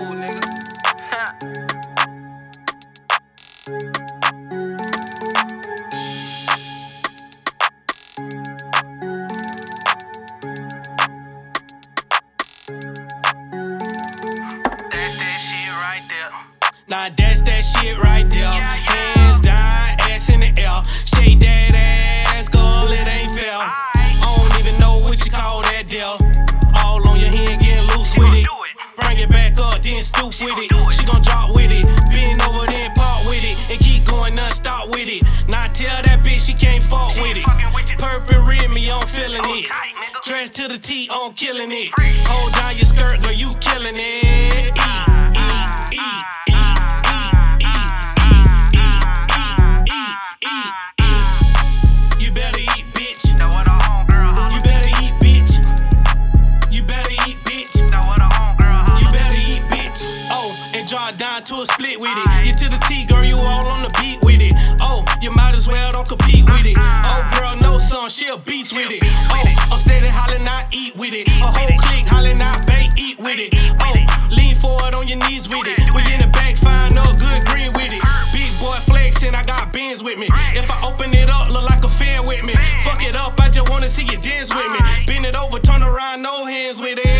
cool, nigga. Nah, that's that shit right there. Dressed to the T on killing it. Hold down your skirt, girl, you killing it. E, e, e. Draw down to a split with it. You to the T, girl, you all on the she a beast with it. Oh, I'm steady hollering, I eat with it. A whole clique hollering, I bait, eat with it. Oh, lean forward on your knees with it. We in the back, find up good green with it. Big boy flexing, I got bins with me. If I open it up, look like a fan with me. Fuck it up, I just wanna see you dance with me. Bend it over, turn around, no hands with it.